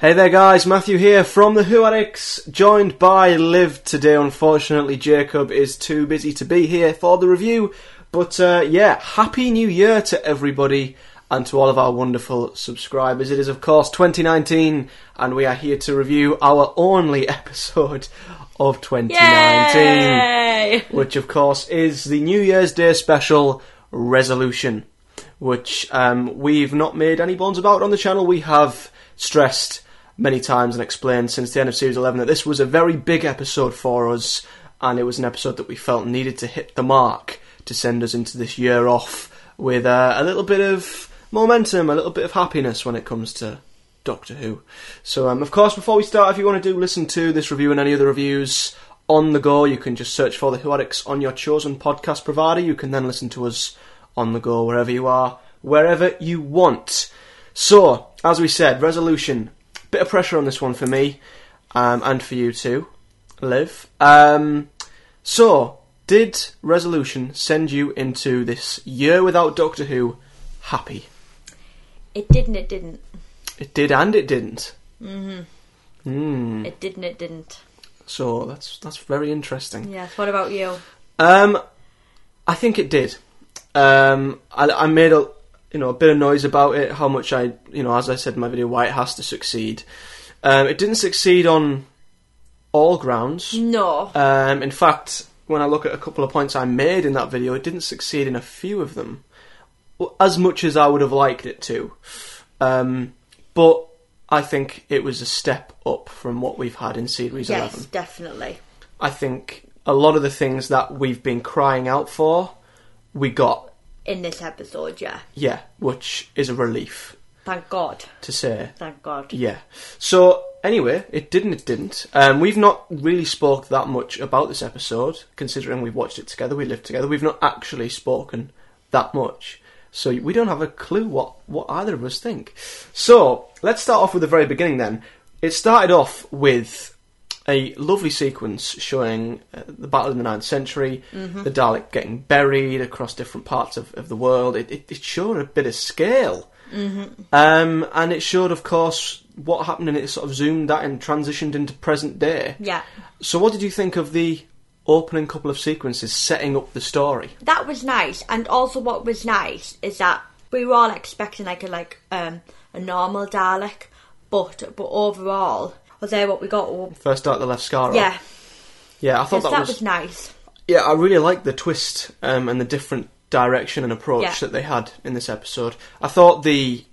Hey there, guys. Matthew here from the Who Addicts, joined by Liv today. Unfortunately, Jacob is too busy to be here for the review. But uh, yeah, happy New Year to everybody and to all of our wonderful subscribers. It is, of course, 2019, and we are here to review our only episode of 2019, Yay! which, of course, is the New Year's Day special resolution, which um, we've not made any bones about on the channel. We have stressed many times and explained since the end of Series 11 that this was a very big episode for us, and it was an episode that we felt needed to hit the mark to send us into this year off with uh, a little bit of momentum, a little bit of happiness when it comes to Doctor Who. So, um, of course, before we start, if you want to do listen to this review and any other reviews on the go, you can just search for the Who Addicts on your chosen podcast provider. You can then listen to us on the go wherever you are, wherever you want. So, as we said, resolution. Bit of pressure on this one for me, um, and for you too, Liv. Um, so, did resolution send you into this year without Doctor Who happy? It didn't, it didn't. It did and it didn't. Mm-hmm. Mm. It didn't, it didn't. So that's that's very interesting. Yes, what about you? Um, I think it did. Um, I, I made a you know a bit of noise about it. How much I you know as I said in my video, why it has to succeed. Um, it didn't succeed on all grounds. No. Um, in fact, when I look at a couple of points I made in that video, it didn't succeed in a few of them, as much as I would have liked it to. Um, but I think it was a step up from what we've had in Series yes, 11. definitely. I think a lot of the things that we've been crying out for, we got, In this episode, yeah. yeah, which is a relief Thank God. to say. Thank God. Yeah. So anyway, it didn't. It didn't. Um, we've not really spoke that much about this episode, considering we've watched it together. We lived together. We've not actually spoken that much, so we don't have a clue what what either of us think. So let's start off with the very beginning. Then it started off with a lovely sequence showing uh, the battle in the ninth century, the Dalek getting buried across different parts of, of the world. It, it, it showed a bit of scale. Um, and it showed, of course, what happened, and it sort of zoomed that and transitioned into present day. Yeah. So, what did you think of the opening couple of sequences setting up the story? That was nice. And also what was nice is that we were all expecting like a like um a normal Dalek, but but overall was there what we got? Oh, First out the left scar. Yeah. yeah. I thought Yes, that, that was, was nice. yeah. I really liked the twist um, and the different direction and approach Yeah. that they had in this episode. I thought the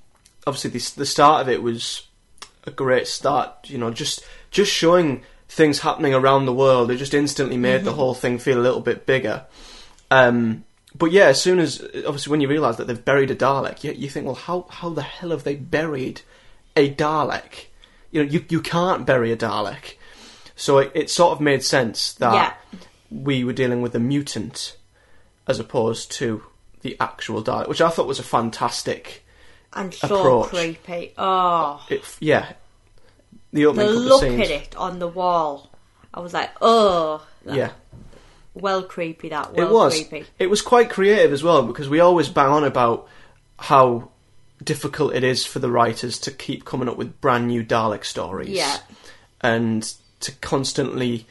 obviously the, the start of it was a great start. You know, just just showing things happening around the world. It just instantly made Mm-hmm. the whole thing feel a little bit bigger. Um, but yeah, as soon as obviously when you realise that they've buried a Dalek, you, you think, well, how how the hell have they buried a Dalek? You know, you you can't bury a Dalek. So it, it sort of made sense that Yeah. we were dealing with a mutant as opposed to the actual Dalek, which I thought was a fantastic. And so Approach. creepy. Oh. It, yeah, the The look scenes. at it on the wall. I was like, oh. Yeah, Well creepy that. Well it was. creepy. It was quite creative as well because we always bang on about how difficult it is for the writers to keep coming up with brand new Dalek stories. Yeah. and to constantly,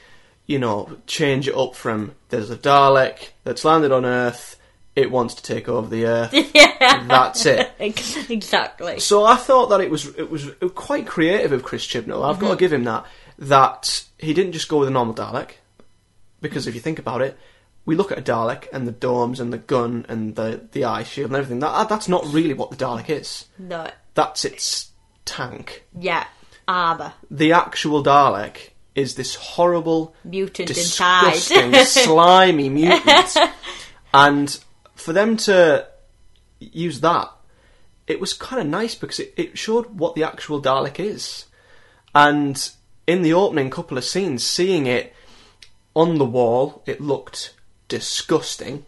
you know, change it up from there's a Dalek that's landed on Earth, it wants to take over the Earth. yeah. That's it. exactly. So I thought that it was it was quite creative of Chris Chibnall. I've got to mm-hmm. give him that. That he didn't just go with a normal Dalek, because if you think about it, we look at a Dalek and the domes and the gun and the the eye shield and everything. That uh, that's not really what the Dalek is. No. That's its tank. Yeah. Armour. The actual Dalek is this horrible, Mutant disgusting, slimy mutant. and for them to use that, it was kind of nice because it, it showed what the actual Dalek is. And in the opening couple of scenes, seeing it on the wall, it looked disgusting.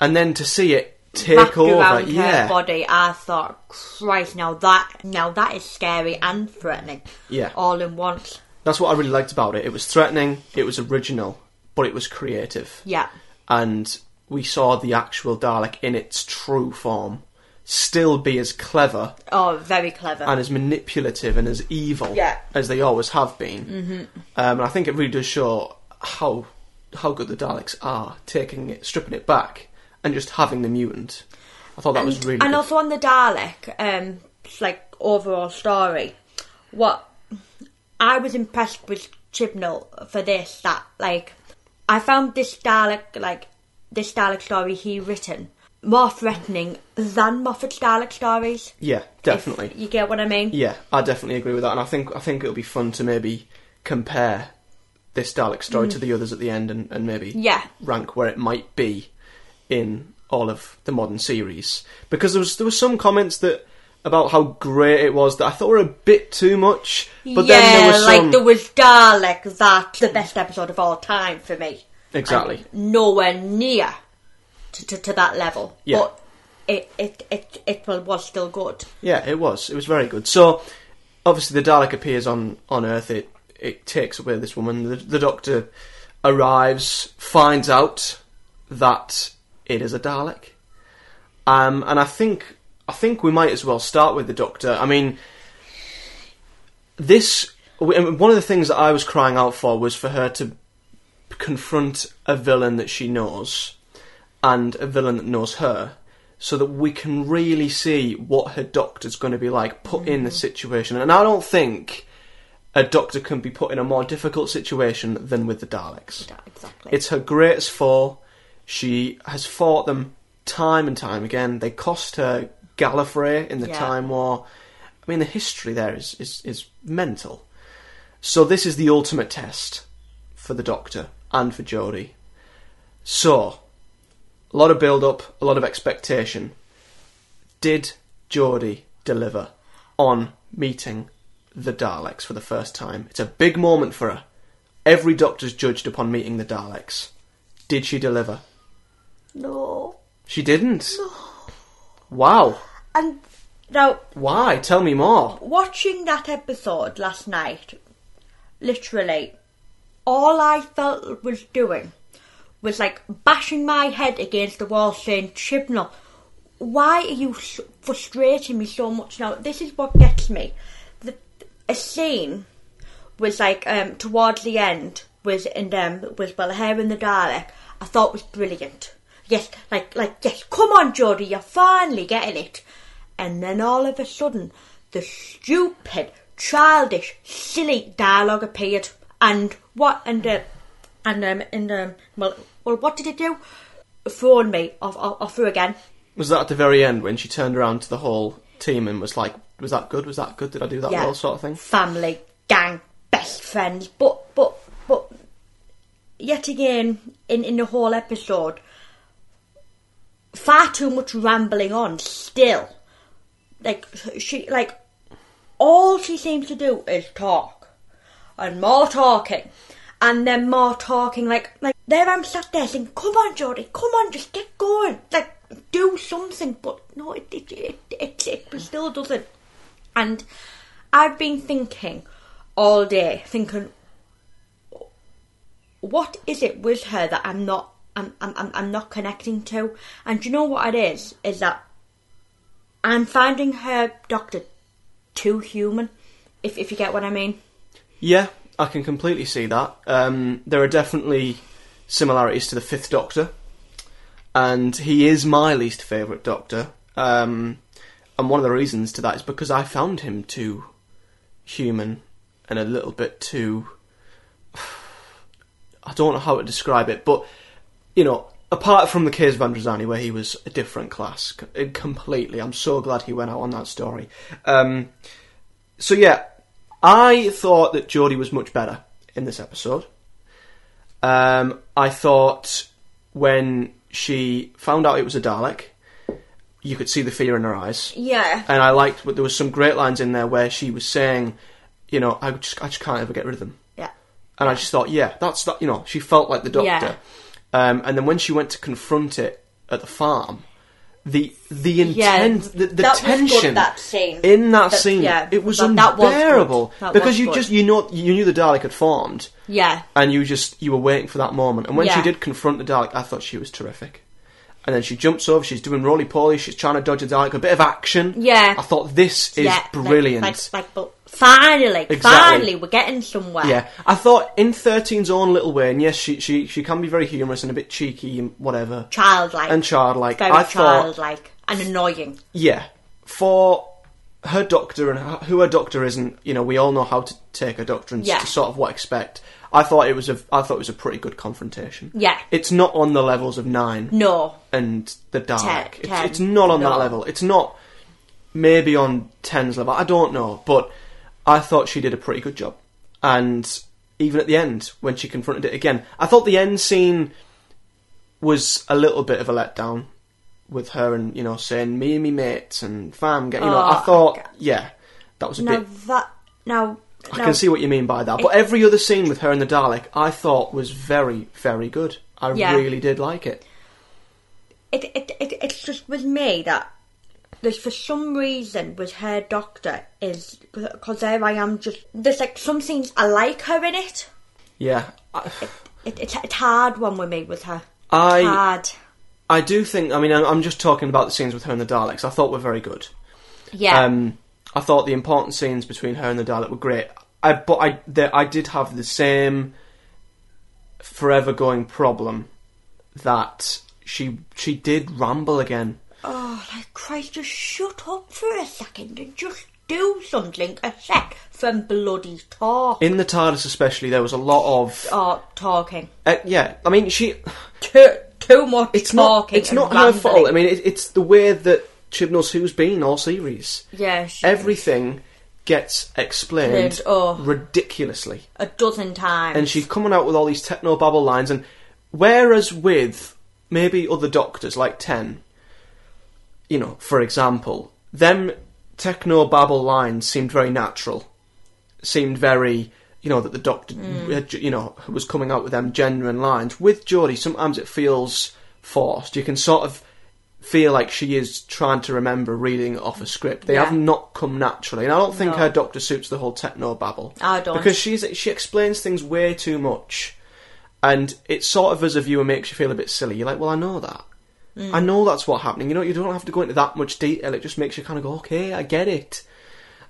And then to see it take Wrapped over, around yeah, her body, I thought, Christ, now that now that is scary and threatening. yeah. All in once. That's what I really liked about it. It was threatening, it was original, but it was creative. Yeah. and we saw the actual Dalek in its true form. still be as clever Oh, very clever. and as manipulative and as evil Yeah. as they always have been. Mm-hmm. Um, and I think it really does show how how good the Daleks are, taking it, stripping it back, and just having the mutant. I thought that was really and good. also on the Dalek, um, like overall story, what I was impressed with Chibnall for this that like I found this Dalek like this Dalek story he written more threatening than Moffat's Dalek stories. yeah, definitely. you get what I mean? Yeah, I definitely agree with that, and I think I think it'll be fun to maybe compare this Dalek story to the others at the end, and, and maybe Mm. Yeah. rank where it might be in all of the modern series. Because there was there was some comments that about how great it was that I thought were a bit too much, but yeah, then there was some like there was Dalek, that's the best episode of all time for me. exactly. And nowhere near to, to, to that level. Yeah. But it it it it was still good. Yeah, it was. It was very good. So, obviously, the Dalek appears on, on Earth. It it takes away this woman. The, the Doctor arrives, finds out that it is a Dalek, um, and I think I think we might as well start with the Doctor. I mean, this one of the things that I was crying out for was for her to confront a villain that she knows and a villain that knows her so that we can really see what her doctor's going to be like put in the situation. And I don't think a doctor can be put in a more difficult situation than with the Daleks. Yeah, Exactly. It's her greatest foe. She has fought them time and time again. They cost her Gallifrey in the Yeah. Time War. I mean, the history there is, is, is mental. So this is the ultimate test for the Doctor and for Jodie. So, a lot of build up, a lot of expectation. Did Jodie deliver on meeting the Daleks for the first time? It's a big moment for her. Every Doctor's judged upon meeting the Daleks. Did she deliver? no. She didn't. Wow. And now Why? Tell me more. watching that episode last night, literally, all I felt was doing was like bashing my head against the wall, saying, "Chibnall, why are you frustrating me so much now? This is what gets me." A scene was like um, towards the end was in um was well her and the Dalek. I thought was brilliant. Yes, like like yes, come on, Jodie, you're finally getting it. And then all of a sudden, the stupid, childish, silly dialogue appeared. And what? And uh, and um and um well well what did it do? Thrown me off off, off through again. Was that at the very end when she turned around to the whole team and was like, "Was that good? Was that good? Did I do that Yeah. well?" Sort of thing. family, gang, best friends. But but but yet again in in the whole episode, far too much rambling on. Still, like she like all she seems to do is talk and more talking. And then more talking, like like there I'm sat there saying, "Come on, Jodie, come on, just get going, like do something." But no, it it it it, it still doesn't. And I've been thinking all day, thinking, what is it with her that I'm not, I'm, I'm, I'm- not connecting to? And you know what it is? Is that I'm finding her doctor too human, if if you get what I mean. Yeah, I can completely see that. Um, there are definitely similarities to the Fifth Doctor, and he is my least favourite Doctor. Um, and one of the reasons to that is because I found him too human and a little bit too. I don't know how to describe it, but you know, apart from the Caves of Androzani, where he was a different class completely, I'm so glad he went out on that story. Um, so yeah, I thought that Jodie was much better in this episode. Um, I thought when she found out it was a Dalek, you could see the fear in her eyes, Yeah. and I liked. But there was some great lines in there where she was saying, "You know, I just, I just can't ever get rid of them." Yeah. And I just thought, yeah, that's that. You know, she felt like the Doctor. Yeah. Um, and then when she went to confront it at the farm, the the Yeah, intent, the, the that tension that scene. in that, That- scene, yeah, it was that- that was unbearable because you good. just you know you knew the Dalek had formed, Yeah. and you just you were waiting for that moment. And when she did confront the Dalek, I thought she was terrific. And then she jumps over. She's doing roly poly. She's trying to dodge a Dalek. A bit of action. Yeah. I thought this is yeah, brilliant. Like, like, but finally, Exactly. finally, we're getting somewhere. Yeah, I thought in 13's own little way, and yes, she she she can be very humorous and a bit cheeky and whatever, Childlike. and childlike. Very I thought, childlike and annoying. yeah, for her doctor and who her doctor isn't, you know, we all know how to take a doctor and Yeah. to sort of what expect. I thought it was a I thought it was a pretty good confrontation. Yeah. it's not on the levels of nine No. and the dark. Ten- it's, ten, it's not on that level. It's not maybe on ten's level. I don't know, but I thought she did a pretty good job. And even at the end, when she confronted it again, I thought the end scene was a little bit of a letdown with her and you know saying me and me mates and fam. Get you know, I Oh, thought God. yeah, that was a Now bit. that now. I now- can see what you mean by that. But every other scene with her and the Dalek, I thought was very, very good. I Yeah. really did like it. it, it, it, it's just with me that there's for some reason with her doctor is because there I am just there's like some scenes I like her in it. Yeah, I, It, it's it's hard one with me with her. I hard. I do think. I mean, I'm I'm just talking about the scenes with her and the Daleks. I thought were very good. Yeah. Um, I thought the important scenes between her and the Dalek were great. I but I there, I did have the same forever going problem that she she did ramble again. oh, like Christ, just shut up for a second and just do something a sec from bloody talk. In the TARDIS, especially, there was a lot of oh, talking. uh, yeah. I mean, she Too too much it's not it's not her fault. I mean, it, it's the way that Chibnall's Who's been all series. yeah, she- Everything gets explained Explained, oh. ridiculously. a dozen times. and she's coming out with all these techno babble lines and whereas with maybe other doctors like 10 you know for example them techno babble lines seemed very natural seemed very you know that the doctor uh, you know was coming out with them genuine lines with Jodie sometimes it feels forced you can sort of feel like she is trying to remember reading off a script they Yeah. have not come naturally and I don't think No. her doctor suits the whole techno babble I don't. because she's she explains things way too much, and it sort of as a viewer makes you feel a bit silly. You're like, well, I know that. Mm. I know that's what happening. You know, you don't have to go into that much detail. It just makes you kind of go, okay, I get it.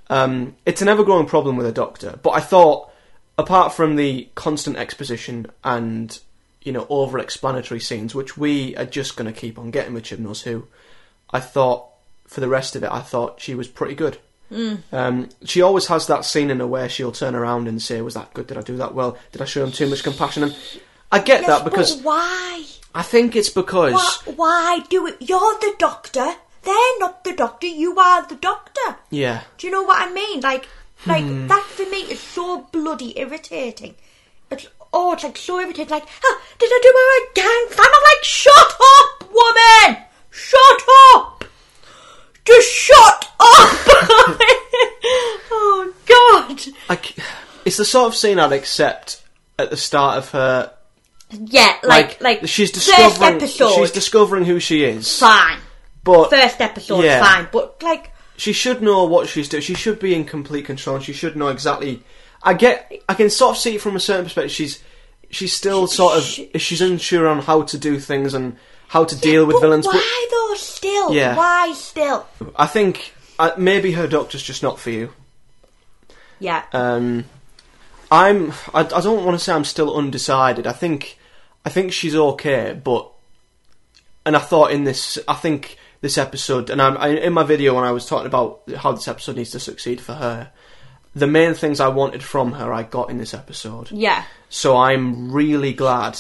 Um, it's an ever-growing problem with a doctor, but I thought, apart from the constant exposition and you know over-explanatory scenes, which we are just going to keep on getting with Chibnall's Who, I thought for the rest of it, I thought she was pretty good. Um, she always has that scene in her where she'll turn around and say, "Was that good? Did I do that well? Did I show him too much compassion?" And I get Yes, that because but why? I think it's because Why, why do it? You're the doctor. They're not the doctor. You are the doctor. yeah, Do you know what I mean? Like, like Hmm. that for me is so bloody irritating. Oh, it's like so irritating. Like, huh, did I do my right gang? I'm like, shut up, woman. Shut up. Just shut up. oh God. I it's the sort of scene I'd accept at the start of her. Yeah, like, like, she's first discovering episode. she's discovering who she is, fine. but First episode, Yeah. fine. But like, she should know what she's doing. She should be in complete control. and She should know exactly. I get. I can sort of see it from a certain perspective. She's she's still sort of she- she's unsure on how to do things and how to deal with but villains. Why though? Still, Yeah. why still? But I think uh, maybe her doctor's just not for you. Yeah, Um, I'm. I, I don't want to say I'm still undecided. I think. I think she's okay, but. And I thought in this, I think this episode, and I'm I, in my video when I was talking about how this episode needs to succeed for her. The main things I wanted from her, I got in this episode. yeah, So I'm really glad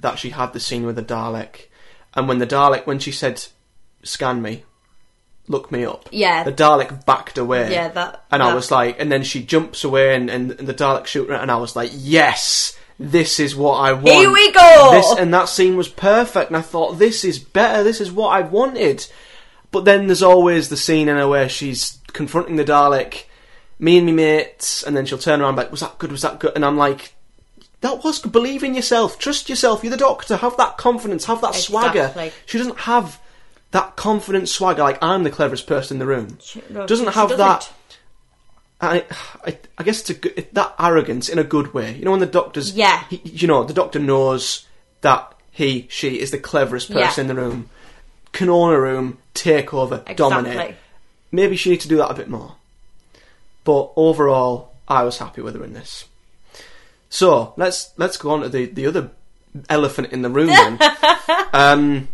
that she had the scene with the Dalek, and when the Dalek, when she said, "Scan me," look me up. Yeah. The Dalek backed away. Yeah, that- And I was like, and then she jumps away, and, and, and the Dalek shoot her, and I was like, yes, this is what I want. Here we go! This and that scene was perfect, and I thought, this is better. This is what I wanted. But then there's always the scene in her where she's confronting the Dalek, me and me mates, and then she'll turn around back, was that good? Was that good? And I'm like, that was good. Believe in yourself. Trust yourself. You're the doctor. Have that confidence. Have that swagger. She doesn't have that confident swagger like I'm the cleverest person in the room. She- no, doesn't have doesn't. that. I, I, I guess it's a, good- it, that arrogance in a good way. You know, when the doctor's, Yeah. he, you know, the doctor knows that he, she is the cleverest Yeah. person in the room. Can own a room, take over, dominate. Maybe she needs to do that a bit more. But overall, I was happy with her in this. So let's let's go on to the, the other elephant in the room. Then. um,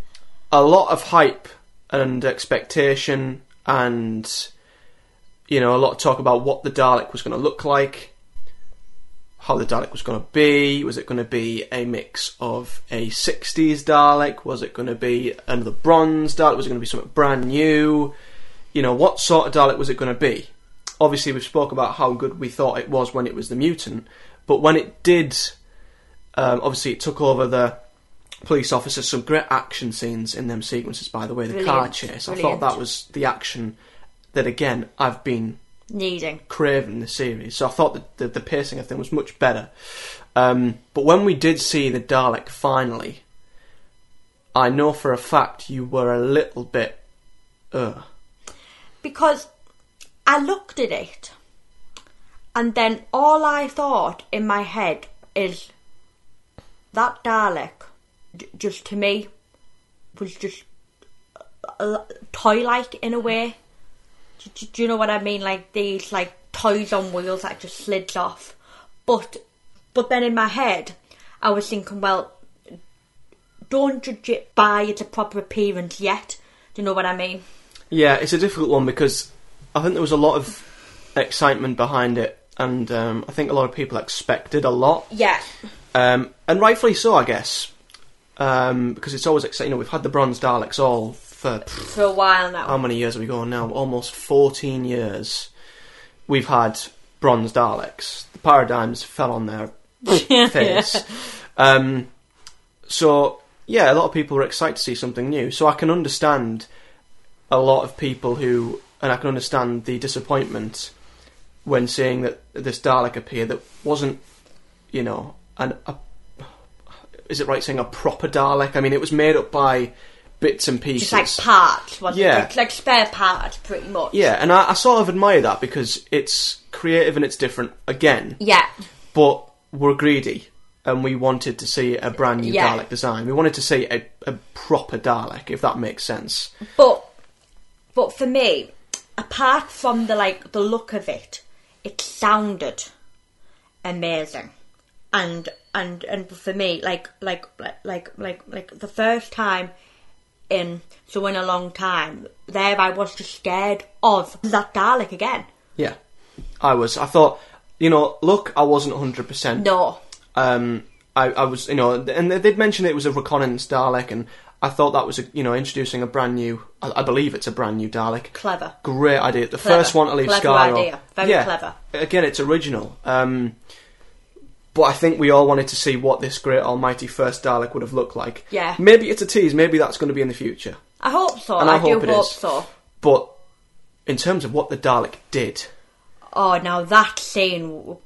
a lot of hype and expectation, and you know, a lot of talk about what the Dalek was going to look like, how the Dalek was going to be. Was it going to be a mix of a '60s Dalek? Was it going to be another bronze Dalek? Was it going to be something brand new? You know, what sort of Dalek was it going to be? Obviously, we've spoke about how good we thought it was when it was the mutant, but when it did, um, obviously, it took over the police officers. Some great action scenes in them sequences, by the way. The car Brilliant, chase. I thought that was the action that, again, I've been Needing. craving the series. So I thought that the, the pacing of things was much better. Um, but when we did see the Dalek finally, I know for a fact you were a little bit. Uh, Because I looked at it, and then all I thought in my head is that Dalek, just to me, was just toy like in a way. Do, do- you know what I mean? Like these like toys on wheels that just slids off. But but then in my head, I was thinking, well, don't judge it by its proper appearance yet. Do you know what I mean? yeah, it's a difficult one because I think there was a lot of excitement behind it, and um, I think a lot of people expected a lot. Yeah. Um, and rightfully so, I guess. Um, because it's always exciting. You know, we've had the Bronze Daleks all for For a while now. how many years are we going now? Almost 14 years. We've had Bronze Daleks. The paradigms fell on their face. Um, so, yeah, a lot of people were excited to see something new. So I can understand a lot of people who, and I can understand the disappointment when seeing that this Dalek appear that wasn't, you know, an, a, is it right saying a proper Dalek? I mean, it was made up by bits and pieces. Just like parts, wasn't Yeah. it? Like, like spare parts, pretty much. Yeah, and I, I sort of admire that because it's creative and it's different again, Yeah. but we're greedy and we wanted to see a brand new Yeah. Dalek design. We wanted to see a, a proper Dalek, if that makes sense. But but for me, apart from the like the look of it, it sounded amazing. And and and for me, like like like like like, the first time in so in a long time, there I was just scared of that Dalek again. Yeah, I was. I thought, you know, look, I wasn't 100%. No. Um, I, I was, you know, and they did mention it was a reconnaissance Dalek, and I thought that was, a, you know, introducing a brand new, I, I believe it's a brand new Dalek. Clever. Great idea. The Clever. first one to leave Clever idea. Very yeah, clever. Again, it's original. Um, but I think we all wanted to see what this great almighty first Dalek would have looked like. Yeah. Maybe it's a tease. Maybe that's going to be in the future. I hope so. And I I, hope do it hope is. so. But in terms of what the Dalek did, Oh, now that scene, w-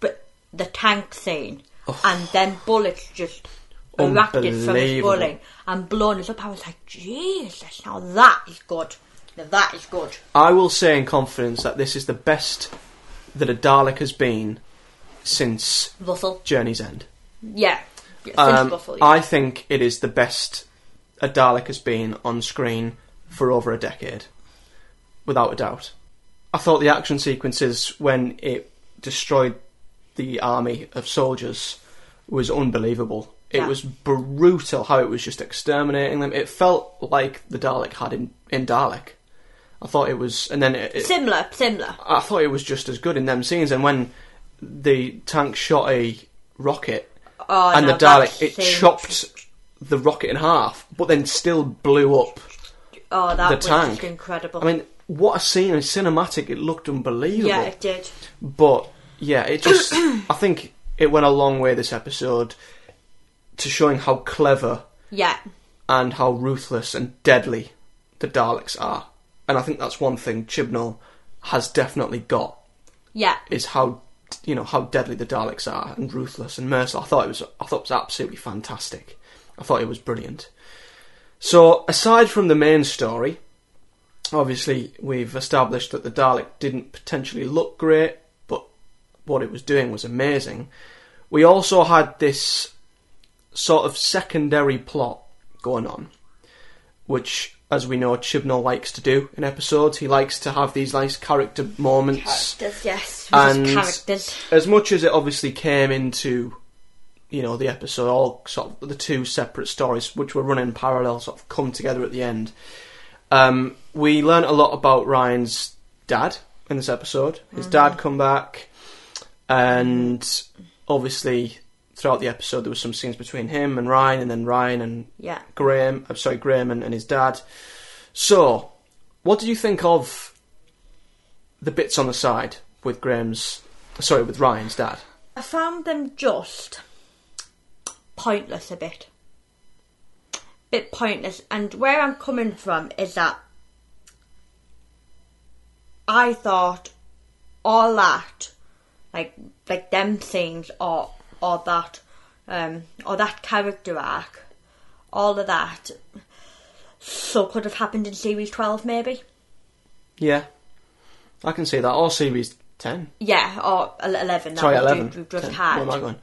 but the tank scene, and then bullets just erupted from his Unbelievable. and blown us up. I was like, Jesus, now that is good. Now that is good. I will say in confidence that this is the best that a Dalek has been since Russell, Journey's End. yeah, yeah since Um, Russell, yeah. I think it is the best a Dalek has been on screen for over a decade, without a doubt. I thought the action sequences when it destroyed the army of soldiers was unbelievable. It Yeah. was brutal how it was just exterminating them. It felt like the Dalek had in, in Dalek. I thought it was, and then it, it, similar, similar. I thought it was just as good in them scenes. And when the tank shot a rocket Oh, and the Dalek, it chopped the rocket in half, but then still blew up. Oh, that the was tank. incredible. I mean, what a scene! It's cinematic. It looked unbelievable. yeah, it did. But yeah, it just. I think it went a long way this episode to showing how clever Yeah, and how ruthless and deadly the Daleks are. And I think that's one thing Chibnall has definitely got yeah. is how you know how deadly the Daleks are and ruthless and merciless. I thought it was I thought it was absolutely fantastic. I thought it was brilliant. So aside from the main story, obviously we've established that the Dalek didn't potentially look great, but what it was doing was amazing. We also had this sort of secondary plot going on, which, as we know, Chibnall likes to do in episodes. He likes to have these nice character moments. Characters, yes. And- characters. As much as it obviously came into, you know, the episode, all sort of the two separate stories, which were running parallel, sort of come together at the end. Um, we learnt a lot about Ryan's dad in this episode. His dad come back, and obviously throughout the episode there was some scenes between him and Ryan, and then Ryan and Yeah. Graham. I'm sorry, Graham and, and his dad. So, what did you think of the bits on the side with Graham's? Sorry, with Ryan's dad. I found them just pointless a bit. Bit pointless. And where I'm coming from is that I thought all that, like like them things or or that um or that character arc, all of that so could have happened in series twelve maybe. Yeah, I can see that. Or series ten. Yeah, or eleven. that Sorry, eleven. We've just 10. had. Where am I going?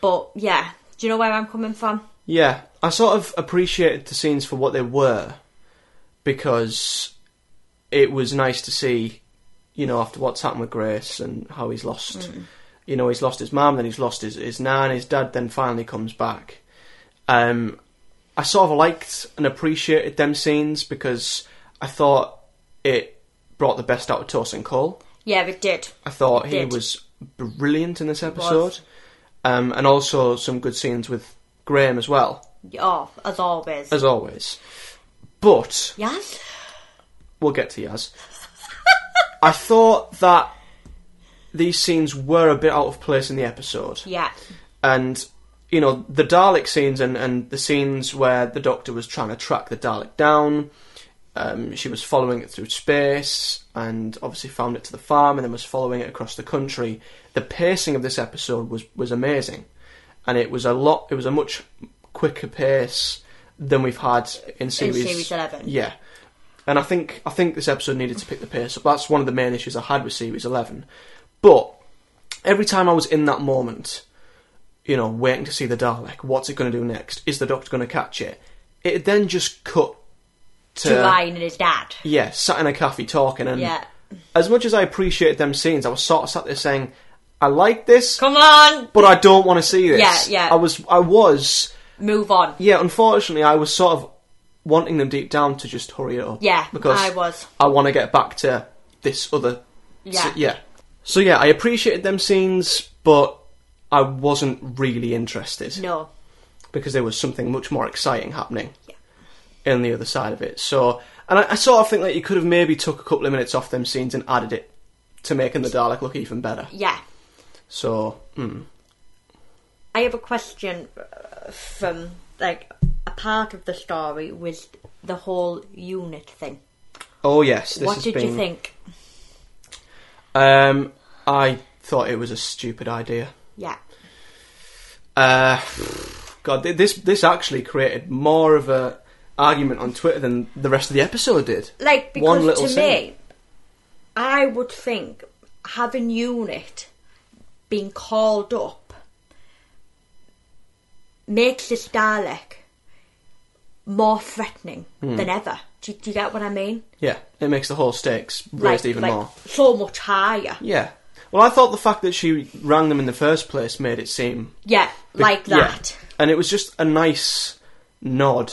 But yeah, do you know where I'm coming from? Yeah, I sort of appreciated the scenes for what they were because it was nice to see, you know, after what's happened with Grace and how he's lost, you know, he's lost his mum, then he's lost his, his nan, his dad then finally comes back. Um, I sort of liked and appreciated them scenes because I thought it brought the best out of Tosin Cole. Yeah, it did. I thought It he did. was brilliant in this episode. Um, and also some good scenes with Graham as well, Oh, as always. as always. But yes? we'll get to Yaz. I thought that these scenes were a bit out of place in the episode. Yeah. And, you know, the Dalek scenes and, and the scenes where the Doctor was trying to track the Dalek down, um, she was following it through space and obviously found it to the farm and then was following it across the country. The pacing of this episode was, was amazing. And it was a lot, it was a much quicker pace than we've had in series, Series 11. Yeah. And I think I think this episode needed to pick the pace up. That's one of the main issues I had with series eleven. But every time I was in that moment, you know, waiting to see the Dalek, what's it going to do next? Is the Doctor going to catch it? It then just cut to, To Ryan and his dad. yeah, sat in a cafe talking, and Yeah. as much as I appreciated them scenes, I was sort of sat there saying, I like this, Come on! but I don't want to see this. Yeah, yeah. I was, I was, Move on. yeah. Unfortunately, I was sort of wanting them deep down to just hurry it up. Yeah, because I was. I want to get back to this other. Yeah. yeah. So yeah, I appreciated them scenes, but I wasn't really interested No. because there was something much more exciting happening in the other side of it. So, and I, I sort of think that you could have maybe took a couple of minutes off them scenes and added it to making the Dalek look even better. Yeah. So, mm, I have a question uh, from, like, a part of the story was the whole unit thing. oh yes, this what has did been. you think? Um, I thought it was a stupid idea. Yeah. Uh, God, this this actually created more of a argument on Twitter than the rest of the episode did. Like, One because little to scene. me, I would think having unit being called up makes this Dalek more threatening Hmm. than ever. Do, do you get what I mean? Yeah, it makes the whole stakes raised like, even like more. So much higher. Yeah. Well, I thought the fact that she rang them in the first place made it seem Yeah, like Yeah. that. and it was just a nice nod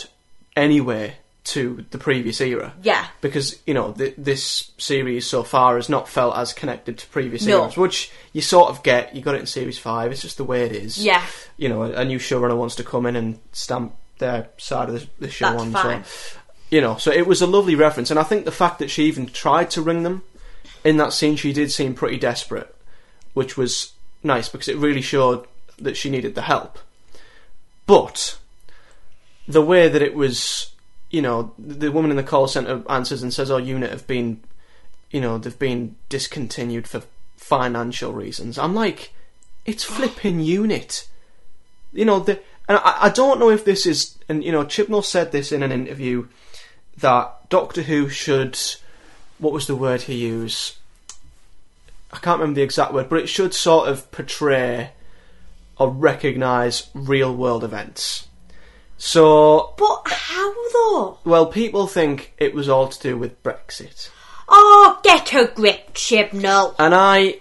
anyway to the previous era. Yeah. Because you know th- this series so far has not felt as connected to previous No. eras, which you sort of get. You got it in series five. It's just the way it is. Yeah. You know, a, a new showrunner wants to come in and stamp their side of the, the show That's on. fine. So, you know, so it was a lovely reference, and I think the fact that she even tried to ring them in that scene, she did seem pretty desperate, which was nice because it really showed that she needed the help. But the way that it was, you know, the woman in the call center answers and says, "Oh, unit have been, you know, they've been discontinued for financial reasons." I'm like, it's flipping unit. You know, the, and I, I don't know if this is, and you know, Chibnall said this in an interview that Doctor Who should, what was the word he used? I can't remember the exact word, but it should sort of portray or recognise real world events. So, But how though? well, people think it was all to do with Brexit. Oh, get a grip, Chibnall. And I,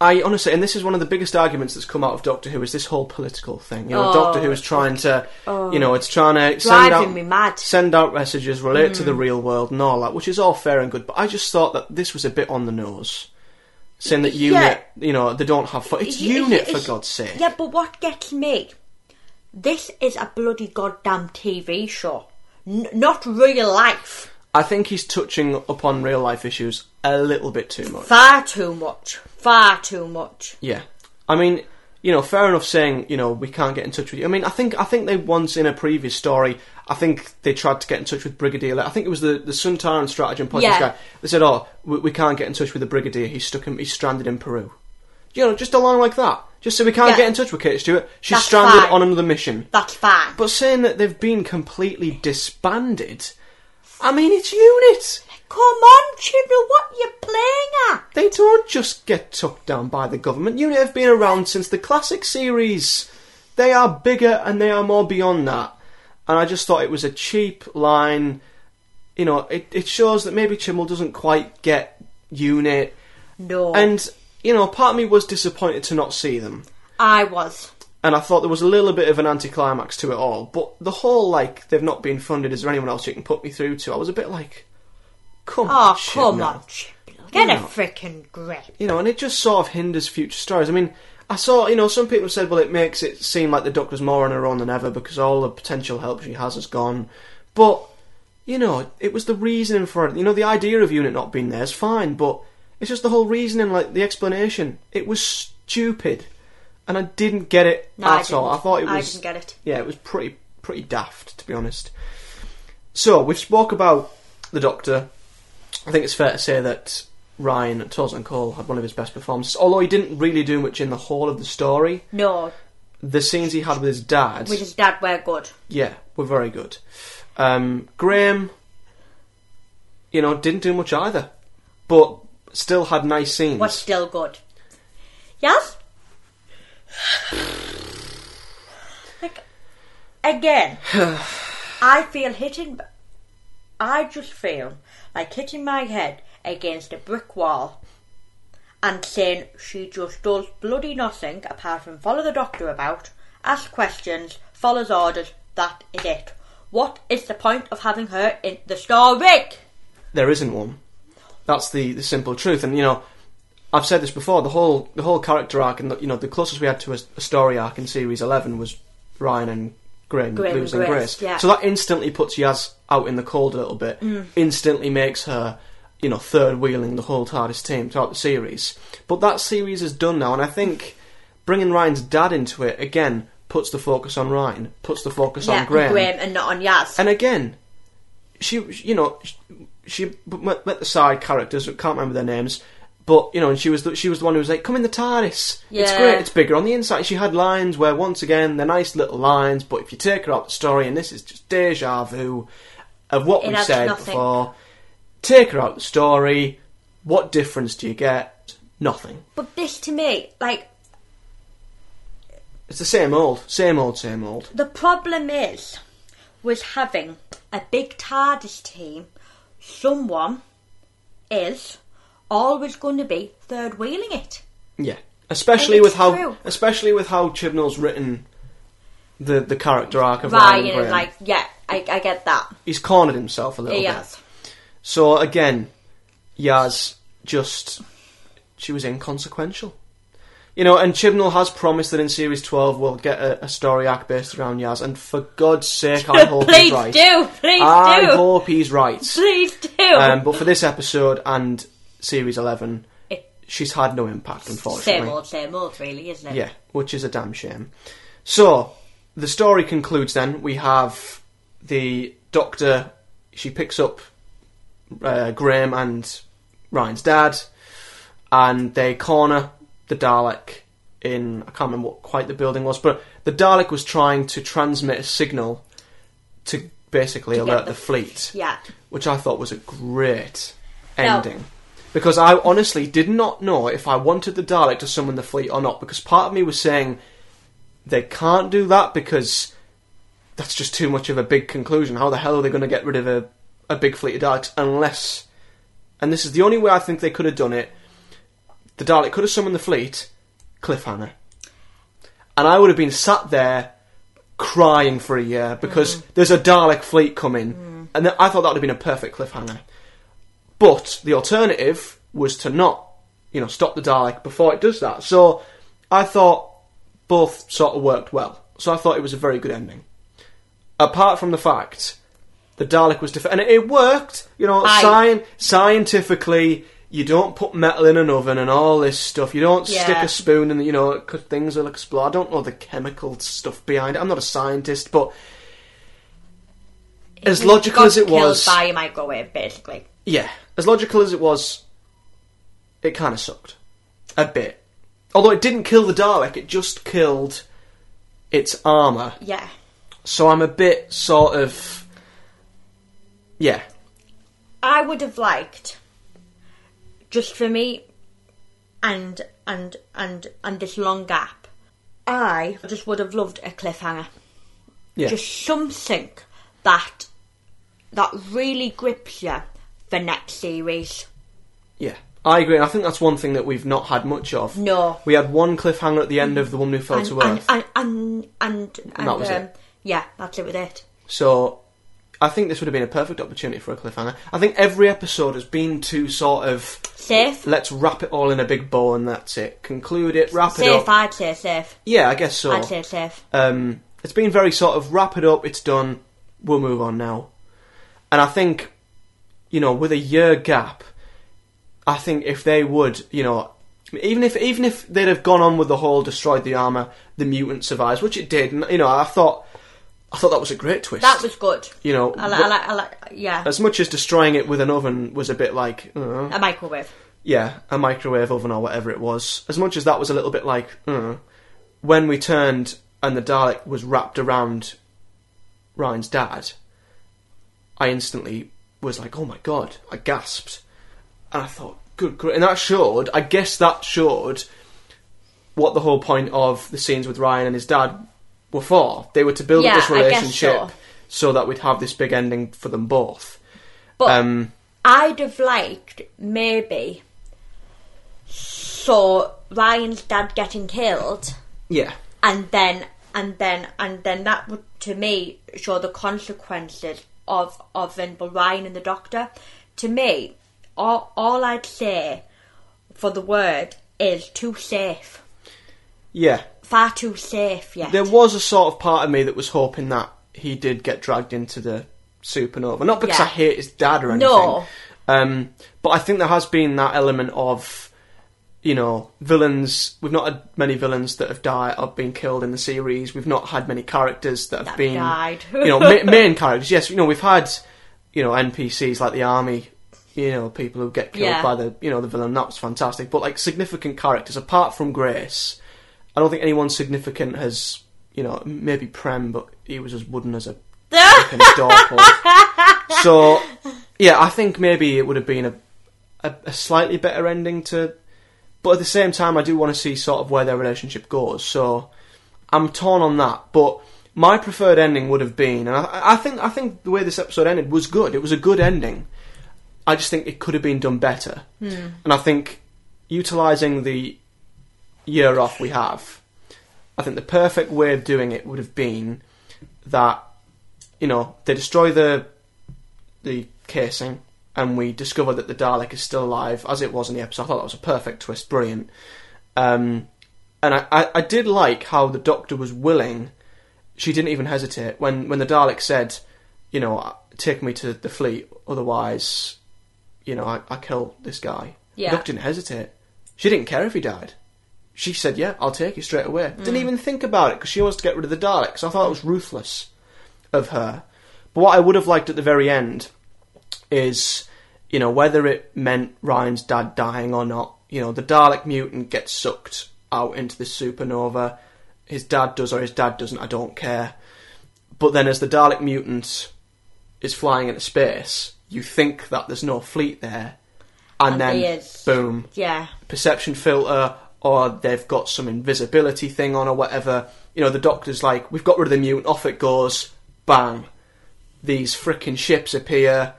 I honestly, and this is one of the biggest arguments that's come out of Doctor Who is this whole political thing. You know, Oh, Doctor Who is trying to, you know, it's trying to send out, me mad. Mm. send out messages, relate to the real world, and all that, which is all fair and good. But I just thought that this was a bit on the nose, saying that Yeah. unit, you know, they don't have. Fun. It's unit it's- for God's sake. Yeah, but what gets me? This is a bloody goddamn TV show, N- not real life. I think he's touching upon real life issues a little bit too much. Far too much. Far too much. Yeah, I mean, you know, fair enough saying you know we can't get in touch with you. I mean, I think I think they once in a previous story, I think they tried to get in touch with Brigadier. I think it was the the Sontaran stratagem podcast Yeah. guy. They said, "Oh, we, we can't get in touch with the Brigadier. He's stuck. In, he's stranded in Peru." You know, just a line like that. Just so we can't Yeah. get in touch with Kate Stewart. She's That's stranded fine. on another mission. That's fine. But saying that they've been completely disbanded, I mean, it's unit. Come on, Chibnall, what are you playing at? They don't just get took down by the government. Unit have been around since the classic series. They are bigger and they are more beyond that. And I just thought it was a cheap line. You know, it, it shows that maybe Chibnall doesn't quite get Unit. No. And, you know, part of me was disappointed to not see them. I was. And I thought there was a little bit of an anticlimax to it all. But the whole, like, they've not been funded, is there anyone else you can put me through to? I was a bit like, come oh, on, Oh, come on, Get You a freaking grip. you know, and it just sort of hinders future stories. I mean, I saw, you know, some people have said, well, it makes it seem like the Doctor's more on her own than ever because all the potential help she has has gone. But, you know, it was the reasoning for it. You know, the idea of Unit not being there is fine, but it's just the whole reasoning, like the explanation. It was stupid, and I didn't get it No, I at all. I thought it was. I didn't get it. Yeah, it was pretty pretty daft, to be honest. So we've spoke about the Doctor. I think it's fair to say that Ryan Tosin Cole had one of his best performances, although he didn't really do much in the whole of the story. No, The scenes he had with his dad, with his dad, we're good. yeah, were very good. Um, Graham, you know, didn't do much either, but still had nice scenes. Was still good. Yes? Like, again, I feel hitting. I just feel like hitting my head against a brick wall and saying she just does bloody nothing apart from follow the doctor about, ask questions, follows orders. That is it. What is the point of having her in the story? there isn't one. That's the, the simple truth. And you know, I've said this before. The whole the whole character arc, and the, you know, the closest we had to a, a story arc in series eleven was Ryan and Graham, Graham losing Grace, Grace. yeah. So that instantly puts Yaz out in the cold a little bit. Mm. Instantly makes her, you know, third wheeling the whole TARDIS team throughout the series. But that series is done now, and I think bringing Ryan's dad into it again puts the focus on Ryan, puts the focus yeah, on Graham. and not on Yaz. And again, she, you know, she met, met the side characters. I can't remember their names, but you know, and she was the, she was the one who was like, "Come in the TARDIS. It's Yeah. great. It's bigger on the inside." She had lines where, once again, they're nice little lines, but if you take her out the story, and this is just deja vu of what It we adds said nothing. before. Take her out the story. What difference do you get? Nothing. But this to me, like, It's the same old, same old, same old. the problem is with having a big TARDIS team, someone is always going to be third wheeling it. Yeah, especially with how, true. especially with how Chibnall's written the the character arc of Ryan. Ryan Graham. like, yeah, I, I get that. he's cornered himself a little He bit. So again, Yaz just she was inconsequential. You know, and Chibnall has promised that in series twelve we'll get a, a story arc based around Yaz, and for God's sake, I hope he's right. Please do, please I do, hope he's right. please do. Um, but for this episode and series eleven, It- she's had no impact, unfortunately. same old, same old, really, isn't it? Yeah, which is a damn shame. So, the story concludes then. We have the Doctor, she picks up uh, Graham and Ryan's dad, and they corner the Dalek in, I can't remember what quite the building was, but the Dalek was trying to transmit a signal to basically To alert the- the fleet Yeah. which I thought was a great No. Because I honestly did not know if I wanted the Dalek to summon the fleet or not. Because part of me was saying, they can't do that because that's just too much of a big conclusion. How the hell are they going to get rid of a, a big fleet of Daleks unless. And this is the only way I think they could have done it. The Dalek could have summoned the fleet, cliffhanger. And I would have been sat there crying for a year because mm. there's a Dalek fleet coming. Mm. And I thought that would have been a perfect cliffhanger. But the alternative was to not, you know, stop the Dalek before it does that. So I thought both sort of worked well. So I thought it was a very good ending. Apart from the fact the Dalek was different, and it, worked. You know, sci- scientifically, you don't put metal in an oven and all this stuff. You don't stick a spoon in, the, you know, 'cause things will explode. I don't know the chemical stuff behind it. I'm not a scientist, but as logical as it was, by a microwave, basically. yeah, as logical as it was, it kind of sucked a bit. Although it didn't kill the Dalek, it just killed its armor. Yeah. So I'm a bit sort of, yeah, I would have liked, just for me, and and and and this long gap. I just would have loved a cliffhanger, yeah, just something that that really grips you for next series. yeah. I agree. And I think that's one thing that we've not had much of. No. We had one cliffhanger at the end of the one who fell And to and, earth. and and and, and, that was um, it. Yeah, that's it with it. So I think this would have been a perfect opportunity for a cliffhanger. I think every episode has been to sort of Safe, let's wrap it all in a big bow and that's it. Conclude it, wrap it safe. up. I'd say safe. Yeah, I guess so. I'd say safe. Um, it's been very sort of wrap it up, it's done, we'll move on now. And I think, you know, with a year gap, I think if they would, you know, even if even if they'd have gone on with the whole destroyed the armor, the mutant survives, which it did. And, you know, I thought, I thought that was a great twist. That was good. you know, I like, I like, I like, yeah, as much as destroying it with an oven was a bit like, uh, a microwave. yeah, a microwave oven or whatever it was. As much as that was a little bit like, uh, when we turned and the Dalek was wrapped around Ryan's dad, I instantly was like, oh my god, I gasped. And I thought, good, great. And that showed, I guess that showed what the whole point of the scenes with Ryan and his dad were for. They were to build Yeah, up this relationship so. so that we'd have this big ending for them both. But Um, I'd have liked maybe so Ryan's dad getting killed, yeah. and then and then and then that would to me show the consequences of of then Ryan and the Doctor. To me, all all I'd say for the word is too safe, Yeah. far too safe. yeah. There was a sort of part of me that was hoping that he did get dragged into the supernova. Not because Yeah. I hate his dad or anything. No. Um, but I think there has been that element of, you know, villains. We've not had many villains that have died or been killed in the series. We've not had many characters that have That been, died. you know, ma- main characters. Yes, you know, we've had, you know, NPCs like the army. You know, people who get killed Yeah. by the, you know, the villain. That was fantastic. But like significant characters, apart from Grace, I don't think anyone significant has, you know, maybe Prem, but he was as wooden as a fucking doorpost. So, yeah, I think maybe it would have been a, a, a slightly better ending to, but at the same time, I do want to see sort of where their relationship goes. So, I'm torn on that. But my preferred ending would have been, and I, I think I think the way this episode ended was good. It was a good ending. I just think it could have been done better. Hmm. And I think utilizing the year off we have, I think the perfect way of doing it would have been that you know they destroy the the casing and we discover that the Dalek is still alive as it was in the episode. I thought that was a perfect twist, brilliant. Um, and I, I, I did like how the Doctor was willing. She didn't even hesitate when when the Dalek said, you know, take me to the fleet, otherwise, you know, I, I kill this guy. Yeah. The Doctor didn't hesitate. She didn't care if he died. She said, "Yeah, I'll take you straight away." Didn't even think about it because she wants to get rid of the Daleks. I thought it was ruthless of her. But what I would have liked at the very end is, you know, whether it meant Ryan's dad dying or not. You know, the Dalek mutant gets sucked out into the supernova. His dad does or his dad doesn't. I don't care. But then, as the Dalek mutant is flying into space, you think that there's no fleet there, and, And then boom, yeah, perception filter or they've got some invisibility thing on or whatever, you know, the Doctor's like, we've got rid of the mutant, off it goes, bang. These frickin' ships appear,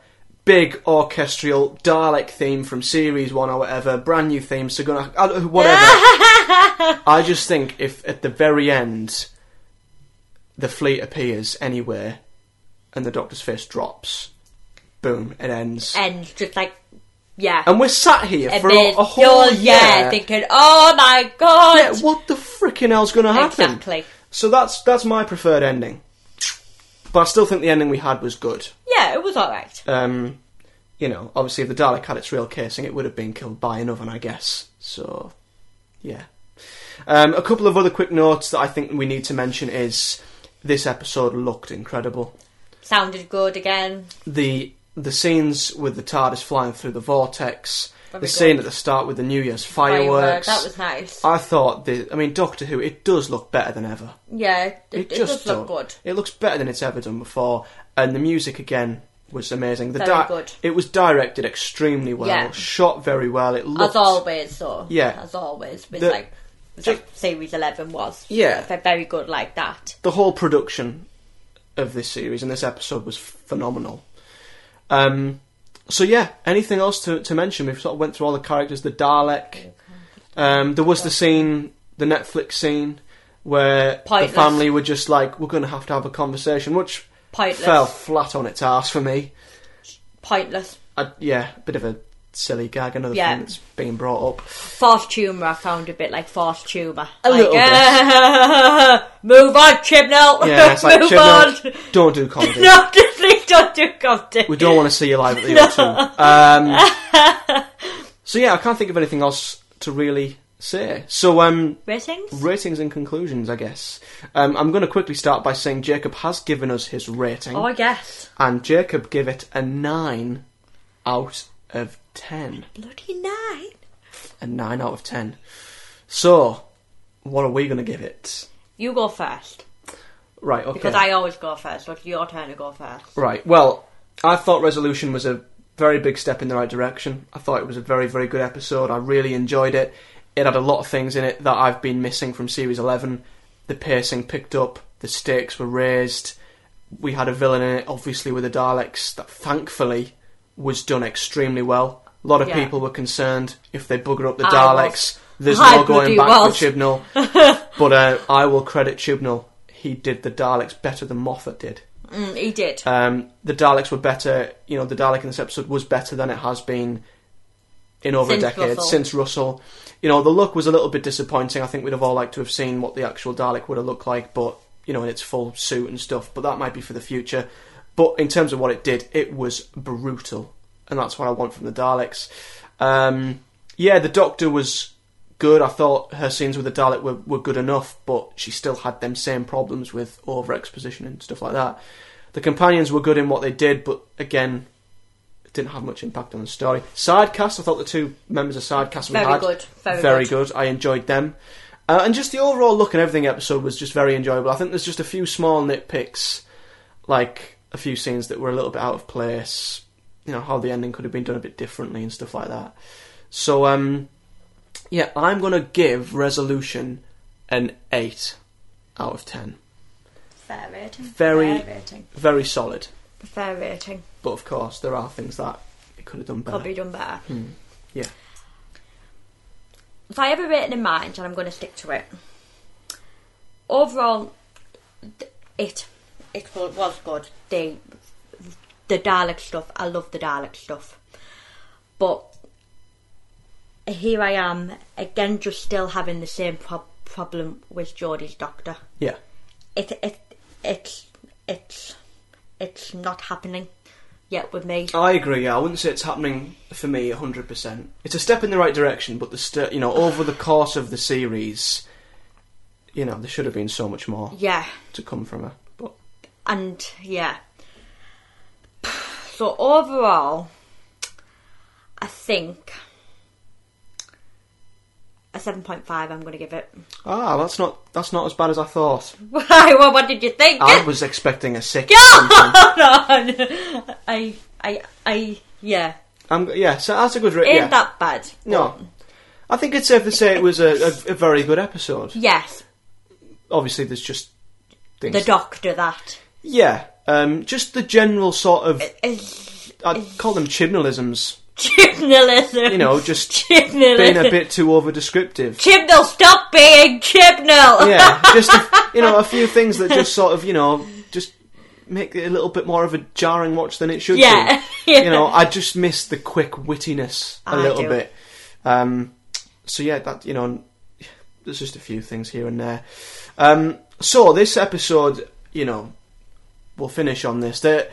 big orchestral Dalek theme from series one or whatever, brand new theme, so gonna uh, whatever. I just think if at the very end the fleet appears anywhere and the Doctor's face drops, boom, it ends. And just like, yeah. And we're sat here And for a, a whole you're, year. thinking, oh my god! Yeah, what the frickin' hell's going to happen? Exactly. So that's that's my preferred ending. But I still think the ending we had was good. Yeah, it was alright. Um, you know, obviously, if the Dalek had its real casing, it would have been killed by an oven, I guess. So, yeah. Um, a couple of other quick notes that I think we need to mention is this episode looked incredible. Sounded good again. The the scenes with the TARDIS flying through the vortex, the scene at the start with the New Year's fireworks. That was nice. I thought the, I mean, Doctor Who, it does look better than ever. yeah, it, It, it, just does look good. It looks better than it's ever done before, and the music again was amazing. The Very good. It was directed extremely well, Yeah. shot very well. It looked As always, though. Yeah. As always. With The- like, with like Series 11 was. Yeah. Ve- Very good like that. the whole production of this series and this episode was phenomenal. Um, so yeah, anything else to, to mention? We've sort of went through all the characters. The Dalek. Um, there was the scene, the Netflix scene, where Pointless. the family were just like, "We're going to have to have a conversation," which Pointless. fell flat on its ass for me. Pointless. I, yeah, a bit of a silly gag. Another Yeah. thing that's being brought up. Forced humour I found a bit like forced humour. A like, little bit. Move on, Chibnall! Yeah, it's like Move Chibnall, on! don't do comedy. No, please don't do comedy. We don't want to see you live at the O2. Um, so yeah, I can't think of anything else to really say. So um, Ratings? ratings and conclusions, I guess. Um, I'm going to quickly start by saying Jacob has given us his rating, Oh, yes. and Jacob gave it a nine out of ten. Bloody nine. A nine out of ten. So, what are we going to give it? You go first. Right. Okay. Because I always go first, so it's your turn to go first. Right. Well, I thought Resolution was a very big step in the right direction. I thought it was a very, very good episode. I really enjoyed it. It had a lot of things in it that I've been missing from Series 11. The pacing picked up, the stakes were raised. We had a villain in it, obviously, with the Daleks, that thankfully was done extremely well. A lot of Yeah. people were concerned if they bugger up the I Daleks. There's I no going back was. to Chibnall. but uh, I will credit Chibnall. He did the Daleks better than Moffat did. Mm, he did. Um, the Daleks were better. You know, the Dalek in this episode was better than it has been in over Since a decade Russell. since Russell. You know, the look was a little bit disappointing. I think we'd have all liked to have seen what the actual Dalek would have looked like, but you know, in its full suit and stuff. But that might be for the future. But in terms of what it did, it was brutal, and that's what I want from the Daleks. Um, yeah, the Doctor was good. I thought her scenes with the Dalek were, were good enough, but she still had them same problems with over exposition and stuff like that. The companions were good in what they did, but again, it didn't have much impact on the story. Sidecast, I thought the two members of Sidecast Very had good, very good. good. I enjoyed them, uh, and just the overall look and everything episode was just very enjoyable. I think there's just a few small nitpicks, like a few scenes that were a little bit out of place. You know how the ending could have been done a bit differently and stuff like that. So, um, yeah, I'm gonna give Resolution an eight out of ten. Fair rating. Very- Fair rating. Very solid, Fair rating. but of course there are things that it could have done better. Could be done better. Yeah. If I have a rating in mind, and I'm going to stick to it. Overall, it it was good. The the Dalek stuff, I love the Dalek stuff, but here I am again, just still having the same prob- problem with Jodie's Doctor. Yeah. It it it's it's it's not happening yet with me. I agree. Yeah, I wouldn't say it's happening for me hundred percent. It's a step in the right direction, but the st- you know over the course of the series, you know there should have been so much more Yeah. to come from her. And yeah. So overall, I think a seven point five. I'm going to give it. ah, that's not that's not as bad as I thought. Why? Well, what did you think? I was expecting a six. Hold on. I, I, I, yeah. I'm, yeah, so that's a good. Ra- Ain't yeah. that bad? No, I think it's safe to say it was a, a, a very good episode. Yes. obviously there's just things. The doctor that. Yeah, um, just the general sort of. I'd call them chibnalisms. Chibnalism. You know, just Chibnalism. being a bit too over descriptive. Chibnall, stop being Chibnall! yeah, just a, you know a few things that just sort of you know just make it a little bit more of a jarring watch than it should Yeah, be. yeah. You know, I just miss the quick wittiness a I little do. bit. Um, so yeah, that you know, there's just a few things here and there. Um, so this episode, you know, we'll finish on this. There,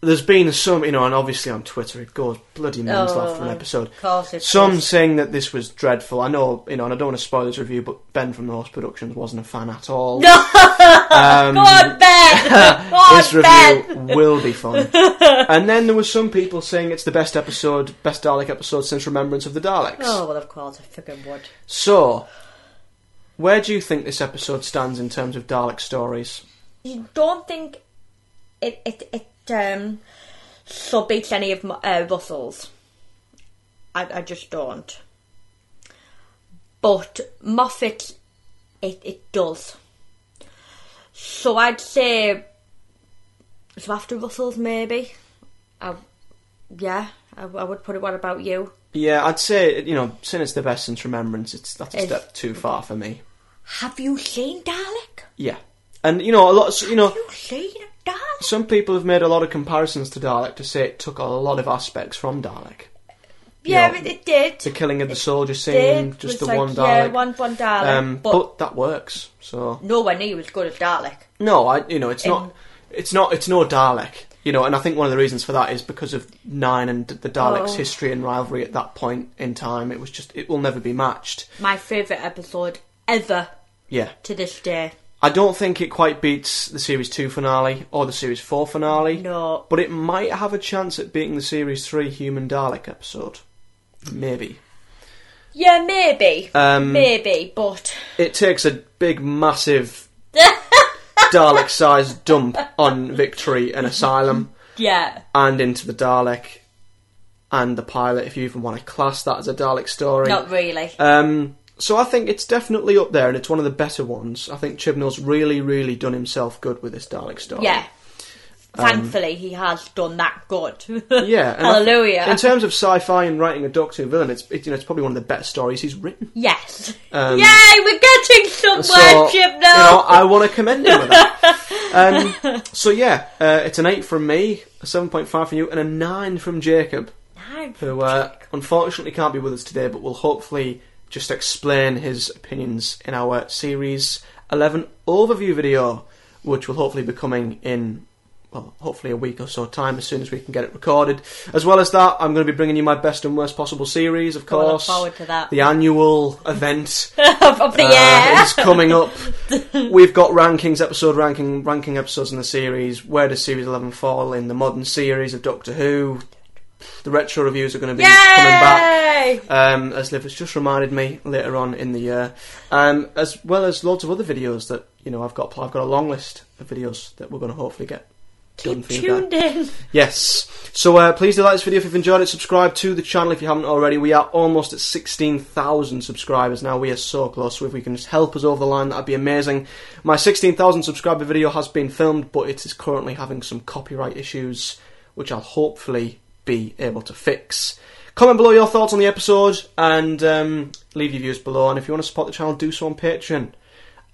there's been some, you know, and obviously on Twitter it goes bloody mental Oh, after an episode. Of course it Some does. saying that this was dreadful. I know, you know, and I don't want to spoil this review, but Ben from Norse Productions wasn't a fan at all. No! Um, on, Ben! On, this Ben! review will be fun. and then there was some people saying it's the best episode, best Dalek episode since Remembrance of the Daleks. Oh, well, of course, I fucking would. So, where do you think this episode stands in terms of Dalek stories? You don't think it, it, it, um, sub beats any of my, uh, Russell's? I, I just don't. But Moffat, it, it does. So I'd say, so after Russell's maybe. I, yeah, I, I would put it. What about you? Yeah, I'd say you know, since it's the best since Remembrance, it's that's a It's- step too far for me. Have you seen Dalek? Yeah, and you know, a lot. Of, you know, you seen a Dalek? some people have made a lot of comparisons to Dalek to say it took a lot of aspects from Dalek. Yeah, know, it, did. The killing of the soldier scene, just the like, one Yeah, Dalek. one, one Dalek. um, but, but that works. So nowhere near as good as Dalek. no, I you know, it's Um, not. It's not. It's no Dalek. You know, and I think one of the reasons for that is because of Nine and the Daleks' Oh. history and rivalry at that point in time. It was just. It will never be matched. My favourite episode ever Yeah. to this day. I don't think it quite beats the series two finale or the series four finale. No. But it might have a chance at beating the series three Human Dalek episode. Maybe. Yeah, maybe. Um, maybe, but. It takes a big, massive Dalek sized dump on Victory and Asylum yeah. and into the Dalek and the pilot, if you even want to class that as a Dalek story. Not really. Um, so I think it's definitely up there and it's one of the better ones. I think Chibnall's really, really done himself good with this Dalek story. yeah. Thankfully, he has done that good. Um, Yeah, I th- Hallelujah. in terms of sci-fi and writing a Doctor Who villain, it's it, you know it's probably one of the best stories he's written. yes. Um, Yay, we're getting somewhere, So Chip you know, I want to commend him with that. um, so yeah, uh, it's an eight from me, a seven point five from you, and a nine from Jacob, Nine. who uh, unfortunately can't be with us today, but will hopefully just explain his opinions in our series eleven overview video, which will hopefully be coming in. Well, hopefully a week or so time as soon as we can get it recorded. As well as that, I'm going to be bringing you my best and worst possible series, of Oh, I look course. forward to that. The annual event of, the uh, year. is coming up. We've got rankings, episode ranking, ranking episodes in the series. Where does Series 11 fall in the modern series of Doctor Who? The retro reviews are going to be coming back. Um, as Liv has just reminded me later on in the year, um, as well as loads of other videos that you know I've got. I've got a long list of videos that we're going to hopefully get Keep guys. tuned in. Yes. So uh, please do like this video if you've enjoyed it. Subscribe to the channel if you haven't already. We are almost at 16,000 subscribers now. We are so close. So if we can just help us over the line, that'd be amazing. My 16,000 subscriber video has been filmed, but it is currently having some copyright issues, which I'll hopefully be able to fix. Comment below your thoughts on the episode and um, leave your views below. And if you want to support the channel, do so on Patreon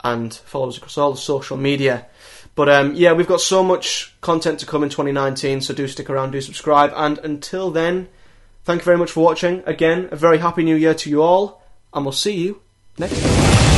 and follow us across all the social media. But um, yeah, we've got so much content to come in 2019, so do stick around, do subscribe, and until then, thank you very much for watching. Again, a very happy new year to you all, and we'll see you next time.